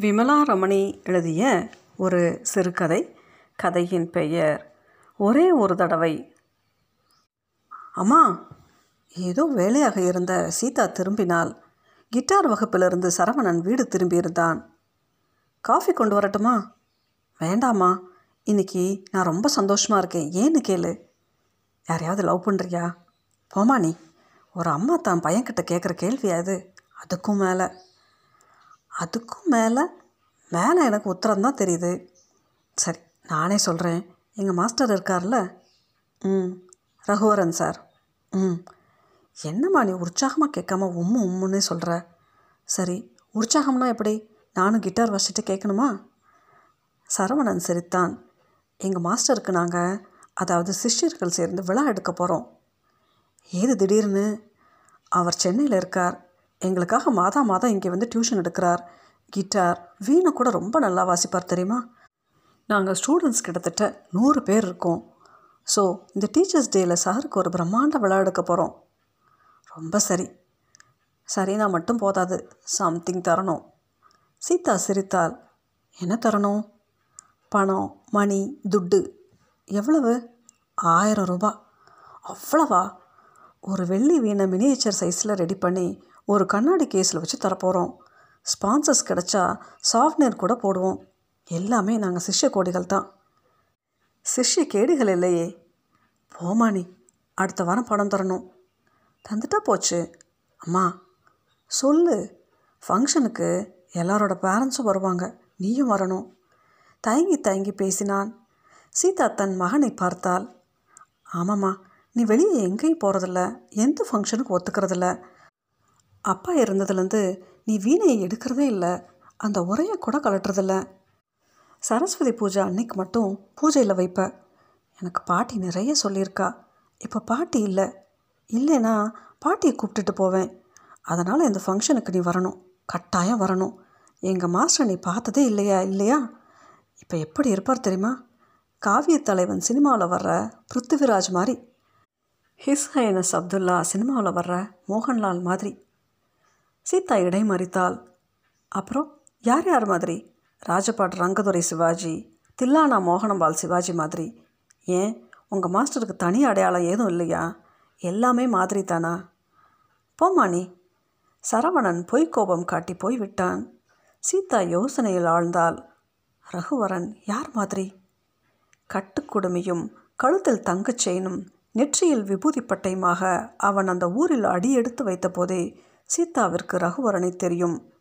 விமலா ரமணி எழுதிய ஒரு சிறுகதை. கதையின் பெயர் ஒரே ஒரு தடவை. அம்மா ஏதோ வேலையாக இருந்த சீதா திரும்பினால் கிட்டார் வகுப்பிலிருந்து சரவணன் வீடு திரும்பியிருந்தான். காஃபி கொண்டு வரட்டுமா? வேண்டாம்மா. இன்னைக்கு நான் ரொம்ப சந்தோஷமாக இருக்கேன். ஏன்னு கேளு. யாரையாவது லவ் பண்ணுறியா போமா நீ. ஒரு அம்மா தான் பையன்கிட்ட கேட்குற கேள்வியாது அதுக்கும் மேலே. அதுக்கும் மேலே மேலே எனக்கு உத்தரம் தான் தெரியுது. சரி நானே சொல்கிறேன் எங்கள் மாஸ்டர் இருக்கார்ல? ம் ரகுவரன் சார். ம். என்னம்மா நீ உற்சாகமாக கேட்காம உம்மு உம்முன்னே சொல்கிற சரி உற்சாகம்னா எப்படி? நானும் கிட்டார் வச்சுட்டு கேட்கணுமா? சரவணன் சிரித்தான். எங்கள் மாஸ்டருக்கு நாங்கள் அதாவது சிஷ்யர்கள் சேர்ந்து விழா எடுக்க போகிறோம் ஏது திடீர்னு? அவர் சென்னையில் இருக்கார். எங்களுக்காக மாதா மாதம் இங்கே வந்து டியூஷன் எடுக்கிறார் கிட்டார். வீணை கூட ரொம்ப நல்லா வாசிப்பார் தெரியுமா? நாங்கள் ஸ்டூடெண்ட்ஸ் கிட்டத்தட்ட நூறு பேர் இருக்கோம். ஸோ இந்த டீச்சர்ஸ் டேயில் சாருக்கு ஒரு பிரம்மாண்ட விழா எடுக்க போகிறோம் ரொம்ப சரி. சரினா மட்டும் போதாது. சம்திங் தரணும். சீதா சிரித்தாள். என்ன தரணும்? பணம் மணி துட்டு. எவ்வளவு? ஆயிரம் ரூபாய் அவ்வளவா? ஒரு வெள்ளி வீணை மினியேச்சர் சைஸில் ரெடி பண்ணி ஒரு கண்ணாடி கேஸில் வச்சு தரப்போகிறோம் ஸ்பான்சர்ஸ் கிடச்சா சாஃப்ட்வேர் கூட போடுவோம். எல்லாமே நாங்கள் சிஷ்ய கோடிகள் தான். சிஷ்ய கேடிகள் இல்லையே. போமானி அடுத்த வாரம் பணம் தரணும். தந்துட்டா போச்சு. அம்மா சொல்லு. ஃபங்க்ஷனுக்கு எல்லாரோட பேரண்ட்ஸும் வருவாங்க. நீயும் வரணும். தயங்கி தயங்கி பேசினான். சீதா தன் மகனை பார்த்தாள். ஆமாம்மா நீ வெளியே எங்கேயும் போகிறதில்ல எந்த ஃபங்க்ஷனுக்கு ஒத்துக்கிறதில்ல. அப்பா இருந்ததுலேருந்து நீ வீணையை எடுக்கிறதே இல்லை. அந்த உரையை கூட கலட்டுறதில்ல. சரஸ்வதி பூஜை அன்னைக்கு மட்டும் பூஜையில் வைப்ப. எனக்கு பாட்டி நிறைய சொல்லியிருக்கா. இப்போ பாட்டி இல்லை. இல்லைன்னா பாட்டியை கூப்பிட்டுட்டு போவேன். அதனால் இந்த ஃபங்க்ஷனுக்கு நீ வரணும். கட்டாயம் வரணும். எங்கள் மாஸ்டர் நீ பார்த்ததே இல்லையா? இல்லையா? இப்போ எப்படி இருப்பார் தெரியுமா? காவிய தலைவன் சினிமாவில் வர்ற பிருத்திவிராஜ் மாதிரி. ஹிஸ் ஹைனஸ் அப்துல்லா சினிமாவில் வர்ற மோகன்லால் மாதிரி. சீதா இடைமறித்தாள் அப்புறம் யார் யார் மாதிரி? ராஜபாட் ரங்கதுரை சிவாஜி தில்லானா மோகனம்பால் சிவாஜி மாதிரி. ஏன்? உங்கள் மாஸ்டருக்கு தனி அடையாளம் ஏதும் இல்லையா? எல்லாமே மாதிரி தானா போமானி சரவணன் பொய்க்கோபம் காட்டி போய் விட்டான். சீதா யோசனையில் ஆழ்ந்தாள். ரகுவரன் யார் மாதிரி? கட்டுக்குடுமையும் கழுத்தில் தங்கச் செயினும் நெற்றியில் விபூதி பட்டையுமாக அவன் அந்த ஊரில் அடியெடுத்து வைத்தபோதே சீதாவிற்கு ரகுவரனை தெரியும்.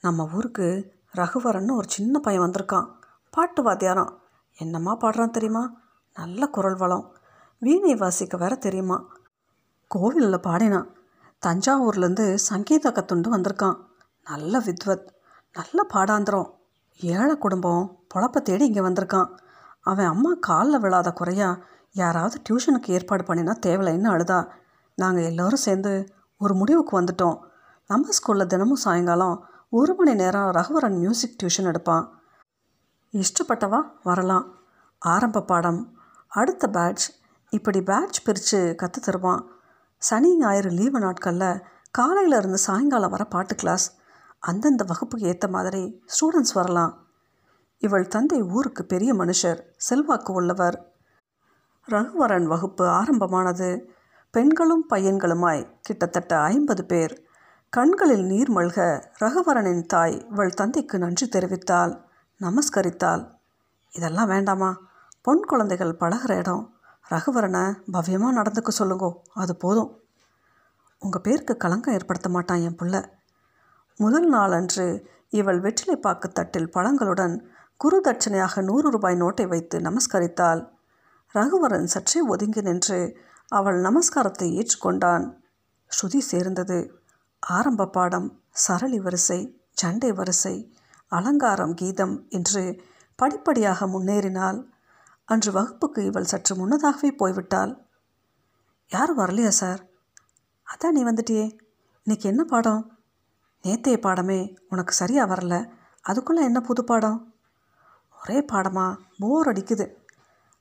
நம்ம ஊருக்கு ரகுவரன் ஒரு சின்ன பையன் வந்திருக்கான். பாட்டு வாத்தியாரான் என்னம்மா பாடுறான் தெரியுமா? நல்ல குரல் வளம். வீணை வாசிக்க வேற தெரியுமா? கோவிலில் பாடினான். தஞ்சாவூர்லேருந்து சங்கீத கத்துண்டு வந்திருக்கான். நல்ல வித்வத். நல்ல பாடாந்திரம். ஏழை குடும்பம் பொழப்ப தேடி இங்கே வந்திருக்கான். அவன் அம்மா காலில் விழாத குறையா யாராவது டியூஷனுக்கு ஏற்பாடு பண்ணினா தேவலைன்னு அழுதா. நாங்கள் எல்லோரும் சேர்ந்து ஒரு முடிவுக்கு வந்துட்டோம். நம்ம ஸ்கூலில் தினமும் சாயங்காலம் ஒரு மணி நேரம் ரகுவரன் மியூசிக் டியூஷன் எடுப்பான். இஷ்டப்பட்டவா வரலாம். ஆரம்ப பாடம் அடுத்த பேட்ச் இப்படி பேட்ச் பிரித்து கற்று தருவான். சனி ஞாயிறு லீவு நாட்களில் காலையில் இருந்து சாயங்காலம் வர பாட்டு கிளாஸ் அந்தந்த வகுப்புக்கு ஏற்ற மாதிரி ஸ்டூடெண்ட்ஸ் வரலாம். இவள் தந்தை ஊருக்கு பெரிய மனுஷர் செல்வாக்கு உள்ளவர். ரகுவரன் வகுப்பு ஆரம்பமானது. பெண்களும் பையன்களுமாய் கிட்டத்தட்ட ஐம்பது பேர். கண்களில் நீர் மல்க ரகுவரனின் தாய் இவள் தந்தைக்கு நன்றி தெரிவித்தாள். நமஸ்கரித்தாள். இதெல்லாம் வேண்டாமா? பொன் குழந்தைகள் பழகிற இடம். ரகுவரனை பவ்யமாக நடந்துக்க சொல்லுங்கோ. அது போதும். உங்கள் பேருக்கு களங்கம் ஏற்படுத்த மாட்டான் என் புள்ள. முதல் நாளன்று இவள் வெற்றிலைப்பாக்கு தட்டில் பழங்களுடன் குரு தட்சணையாக நூறு ரூபாய் நோட்டை வைத்து நமஸ்கரித்தாள். ரகுவரன் சற்றே ஒதுங்கி நின்று அவள் நமஸ்காரத்தை ஏற்றுக்கொண்டான். ஸ்ருதி சேர்ந்தது. ஆரம்ப பாடம் சரளி வரிசை சண்டை வரிசை அலங்காரம் கீதம் என்று படிப்படியாக முன்னேறினாள். அன்று வகுப்புக்கு இவள் சற்று முன்னதாகவே போய்விட்டாள். யாரும் வரலையா சார்? அதான் நீ வந்துட்டியே. இன்னைக்கு என்ன பாடம்? நேத்தைய பாடமே. உனக்கு சரியாக வரல. அதுக்குள்ளே என்ன புது பாடம்? ஒரே பாடமா. போர் அடிக்குது.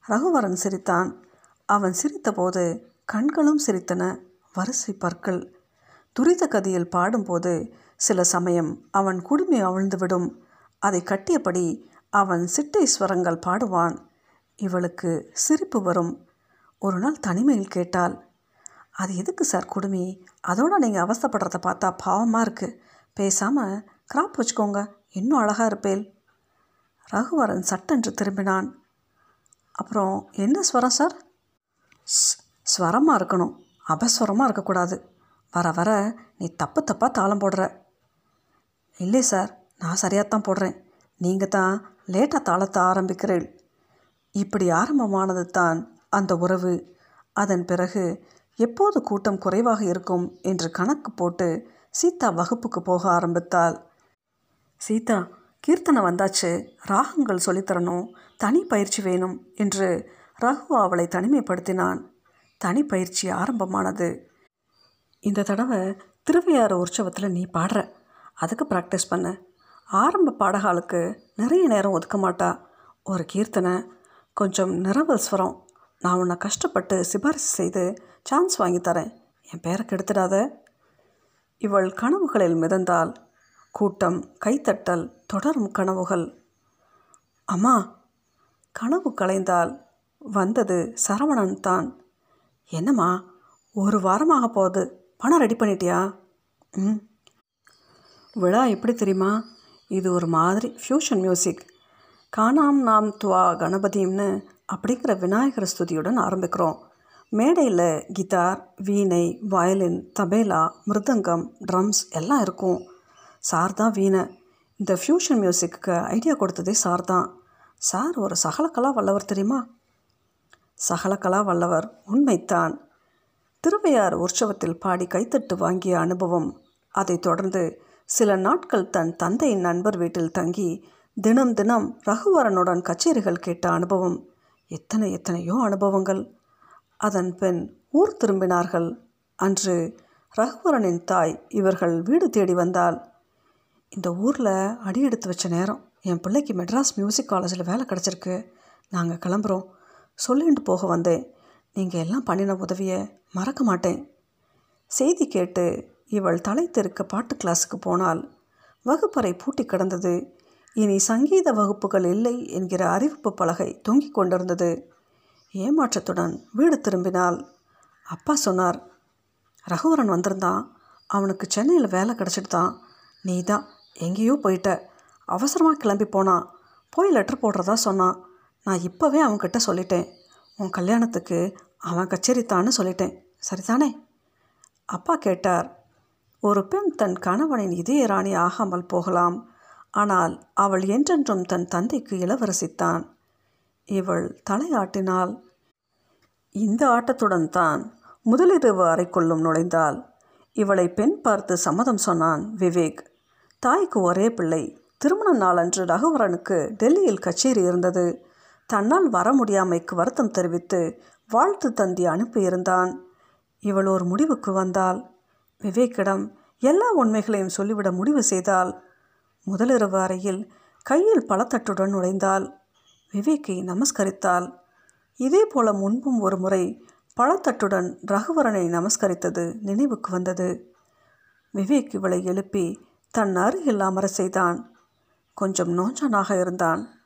ரகுவரன் சிரித்தான். அவன் சிரித்தபோது கண்களும் சிரித்தன. வரிசை பற்கள். துரித கதியில் பாடும்போது சில சமயம் அவன் குடுமி அவிழ்ந்துவிடும். அதை கட்டியபடி அவன் சிட்டை ஸ்வரங்கள் பாடுவான். இவளுக்கு சிரிப்பு வரும். ஒரு நாள் தனிமையில் கேட்டால் அது எதுக்கு சார் குடுமி? அதோட நீங்கள் அவஸ்தப்படுறத பார்த்தா பாவமாக இருக்குது பேசாமல் கிராப் வச்சுக்கோங்க. இன்னும் அழகாக இருப்பேன் ரகுவரன் சட்டென்று திரும்பினான். அப்புறம் என்ன ஸ்வரம் சார்? ஸ்வரமாக இருக்கணும். அபஸ்வரமாக இருக்கக்கூடாது. வர வர நீ தப்பு தப்பாக தாளம் போடுற. இல்லை சார் நான் சரியாக தான் போடுறேன். நீங்கள் தான் லேட்டாக தாளத்தை ஆரம்பிக்கிறீள். இப்படி ஆரம்பமானது தான் அந்த உறவு. அதன் பிறகு எப்போது கூட்டம் குறைவாக இருக்கும் என்று கணக்கு போட்டு சீதா வகுப்புக்கு போக ஆரம்பித்தாள். சீதா கீர்த்தனை வந்தாச்சு. ராகங்கள் சொல்லித்தரணும். தனி பயிற்சி வேணும் என்று ரகு அவளை தனிமைப்படுத்தினான். தனிப்பயிற்சி ஆரம்பமானது. இந்த தடவை திருவையாறு உற்சவத்தில் நீ பாடுற. அதுக்கு ப்ராக்டிஸ் பண்ண. ஆரம்ப பாடகாலுக்கு நிறைய நேரம் ஒதுக்க மாட்டா. ஒரு கீர்த்தனை கொஞ்சம் நிரவல் ஸ்வரம். நான் உன்னை கஷ்டப்பட்டு சிபாரிசு செய்து சான்ஸ் வாங்கி தரேன். என் பேரை கெடுத்துடாத. இவள் கனவுகளில் மிதந்தாள் கூட்டம் கைத்தட்டல் தொடரும் கனவுகள். அம்மா கனவு கலைந்தால் வந்தது சரவணன் தான். என்னம்மா ஒரு வாரமாக போகுது. பணம் ரெடி பண்ணிட்டியா? ம். விழா எப்படி தெரியுமா? இது ஒரு மாதிரி ஃப்யூஷன் மியூசிக் காணாம் நாம் துவா கணபதிம்னு அப்படிங்கிற விநாயகர் ஸ்துதியுடன் ஆரம்பிக்கிறோம். மேடையில் கிட்டார் வீணை வயலின் தபேலா மிருதங்கம் ட்ரம்ஸ் எல்லாம் இருக்கும். சார் தான் வீணை. இந்த ஃப்யூஷன் மியூசிக்கு ஐடியா கொடுத்ததே சார் தான். சார் ஒரு சகலக்கலா வல்லவர் தெரியுமா? சகலகலா வல்லவர் உண்மைத்தான். திருவையார் உற்சவத்தில் பாடி கைத்தட்டு வாங்கிய அனுபவம். அதைத் தொடர்ந்து சில நாட்கள் தன் தந்தையின் நண்பர் வீட்டில் தங்கி தினம் தினம் ரகுவரனுடன் கச்சேரிகள் கேட்ட அனுபவம். எத்தனை எத்தனையோ அனுபவங்கள். அதன் பின் ஊர் திரும்பினார்கள். அன்று ரகுவரனின் தாய் இவர்கள் வீடு தேடி வந்தால் இந்த ஊரில் அடி எடுத்து வச்ச நேரம். என் பிள்ளைக்கு மெட்ராஸ் மியூசிக் காலேஜில் வேலை கிடச்சிருக்கு. நாங்கள் கிளம்புறோம். சொல்லிட்டு போக வந்தேன். நீங்கள் எல்லாம் பண்ணின உதவியை மறக்க மாட்டேன். செய்தி கேட்டு இவள் தலை தெருக்க பாட்டு கிளாஸுக்கு போனால் வகுப்பறை பூட்டி கிடந்தது. இனி சங்கீத வகுப்புகள் இல்லை என்கிற அறிவிப்பு பலகை தொங்கிக் கொண்டிருந்தது. ஏமாற்றத்துடன் வீடு திரும்பினால் அப்பா சொன்னார் ரகுவரன் வந்திருந்தான். அவனுக்கு சென்னையில் வேலை கிடச்சிட்டு தான் நீ தான் எங்கேயோ போயிட்ட. அவசரமாக கிளம்பி போனான். போய் லெட்டர் போடுறதா சொன்னான். நான் இப்போவே அவன்கிட்ட சொல்லிட்டேன். உன் கல்யாணத்துக்கு அவன் கச்சேரித்தான்னு சொல்லிட்டேன். சரிதானே? அப்பா கேட்டார் ஒரு பெண் தன் கணவனின் இதய ராணி ஆகாமல் போகலாம். ஆனால் அவள் என்றென்றும் தன் தந்தைக்கு இளவரசித்தான். இவள் தலையாட்டினாள் இந்த ஆட்டத்துடன் தான் முதலிரவு அறைக்குள்ளும் நுழைந்தாள். இவளை பெண் பார்த்து சம்மதம் சொன்னான் விவேக். தாய்க்கு ஒரே பிள்ளை. திருமண நாளன்று ரகுவரனுக்கு டெல்லியில் கச்சேரி இருந்தது. தன்னால் வர முடியாமைக்கு வருத்தம் தெரிவித்து வாழ்த்து தந்தி அனுப்பியிருந்தான். இவள் ஒரு முடிவுக்கு வந்தாள். விவேக்கிடம் எல்லா உண்மைகளையும் சொல்லிவிட முடிவு செய்தால் முதலிரவு அறையில் கையில் பழத்தட்டுடன் நுழைந்தாள். விவேக்கை நமஸ்கரித்தாள். இதே போல முன்பும் ஒரு முறை பழத்தட்டுடன் ரகுவரனை நமஸ்கரித்தது நினைவுக்கு வந்தது. விவேக் இவளை எழுப்பி தன் அருகில் அமர செய்தான். கொஞ்சம் நோஞ்சனாக இருந்தான்.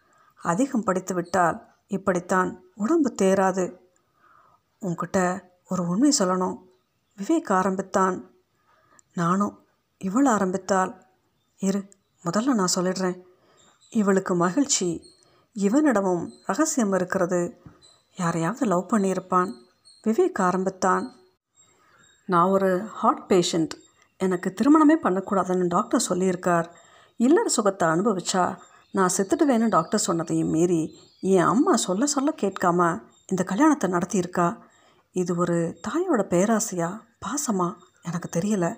அதிகம் படித்து விட்டால் இப்படித்தான் உடம்பு தேராது உன்கிட்ட ஒரு உண்மை சொல்லணும். விவேக் ஆரம்பித்தான். நானும் இவள் ஆரம்பித்தால். இரு முதல்ல நான் சொல்லிடுறேன். இவளுக்கு மகிழ்ச்சி. இவனிடமும் ரகசியம் இருக்கிறது. யாரையாவது லவ் பண்ணியிருப்பான். விவேக் ஆரம்பித்தான். நான் ஒரு ஹார்ட் பேஷண்ட் எனக்கு திருமணமே பண்ணக்கூடாதுன்னு டாக்டர் சொல்லியிருக்கார். இல்லற சுகத்தை அனுபவிச்சா நான் செத்துடுவேன்னு டாக்டர் சொன்னதையும் மீறி என் அம்மா சொல்ல சொல்ல கேட்காம இந்த கல்யாணத்தை நடத்தியிருக்கா? இது ஒரு தாயோட பேராசையா? பாசமா? எனக்கு தெரியல.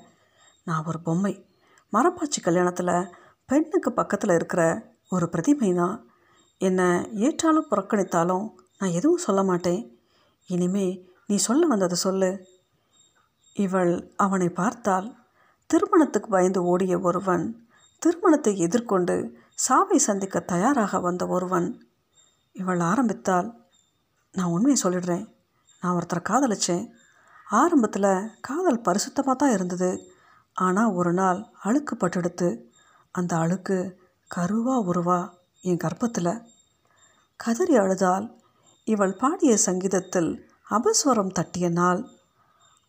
நான் ஒரு பொம்மை. மரப்பாச்சி கல்யாணத்தில் பெண்ணுக்கு பக்கத்தில் இருக்கிற ஒரு பிரதிமை தான் என்னை ஏற்றாலும் புறக்கணித்தாலும் நான் எதுவும் சொல்ல மாட்டேன். இனிமே நீ சொல்ல வந்ததை சொல்லு. இவள் அவனை பார்த்தால் திருமணத்துக்கு பயந்து ஓடிய ஒருவன் திருமணத்தை எதிர்கொண்டு சாவை சந்திக்க தயாராக வந்த ஒருவன் இவள் ஆரம்பித்தால் நான் உண்மையை சொல்லிடுறேன். நான் ஒருத்தரை காதலிச்சேன். ஆரம்பத்தில் காதல் பரிசுத்தமாக தான் இருந்தது. ஆனால் ஒரு நாள் அழுக்கு பட்டெடுத்து அந்த அழுக்கு கருவா உருவா என் கர்ப்பத்தில். கதறி அழுதால் இவள் பாடிய சங்கீதத்தில் அபஸ்வரம் தட்டிய நாள்.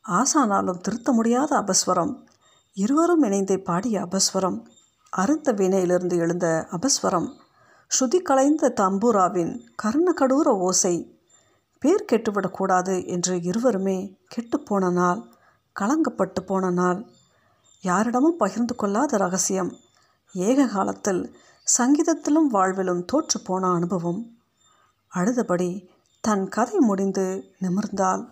ஆசானாலும் திருத்த முடியாத அபஸ்வரம். இருவரும் இணைந்தே பாடிய அபஸ்வரம். அறுந்த வீணையிலிருந்து எழுந்த அபஸ்வரம் ஸ்ருதி கலைந்த தம்பூராவின் கர்ணகடூர ஓசை பேர் கெட்டுவிடக்கூடாது என்று இருவருமே கெட்டுப்போன நாள் கலங்கப்பட்டு போன நாள். யாரிடமும் பகிர்ந்து கொள்ளாத ரகசியம் ஏக காலத்தில் சங்கீதத்திலும் வாழ்விலும் தோற்றுப்போன அனுபவம். அழுதபடி தன் கதை முடிந்து நிமிர்ந்தாள்.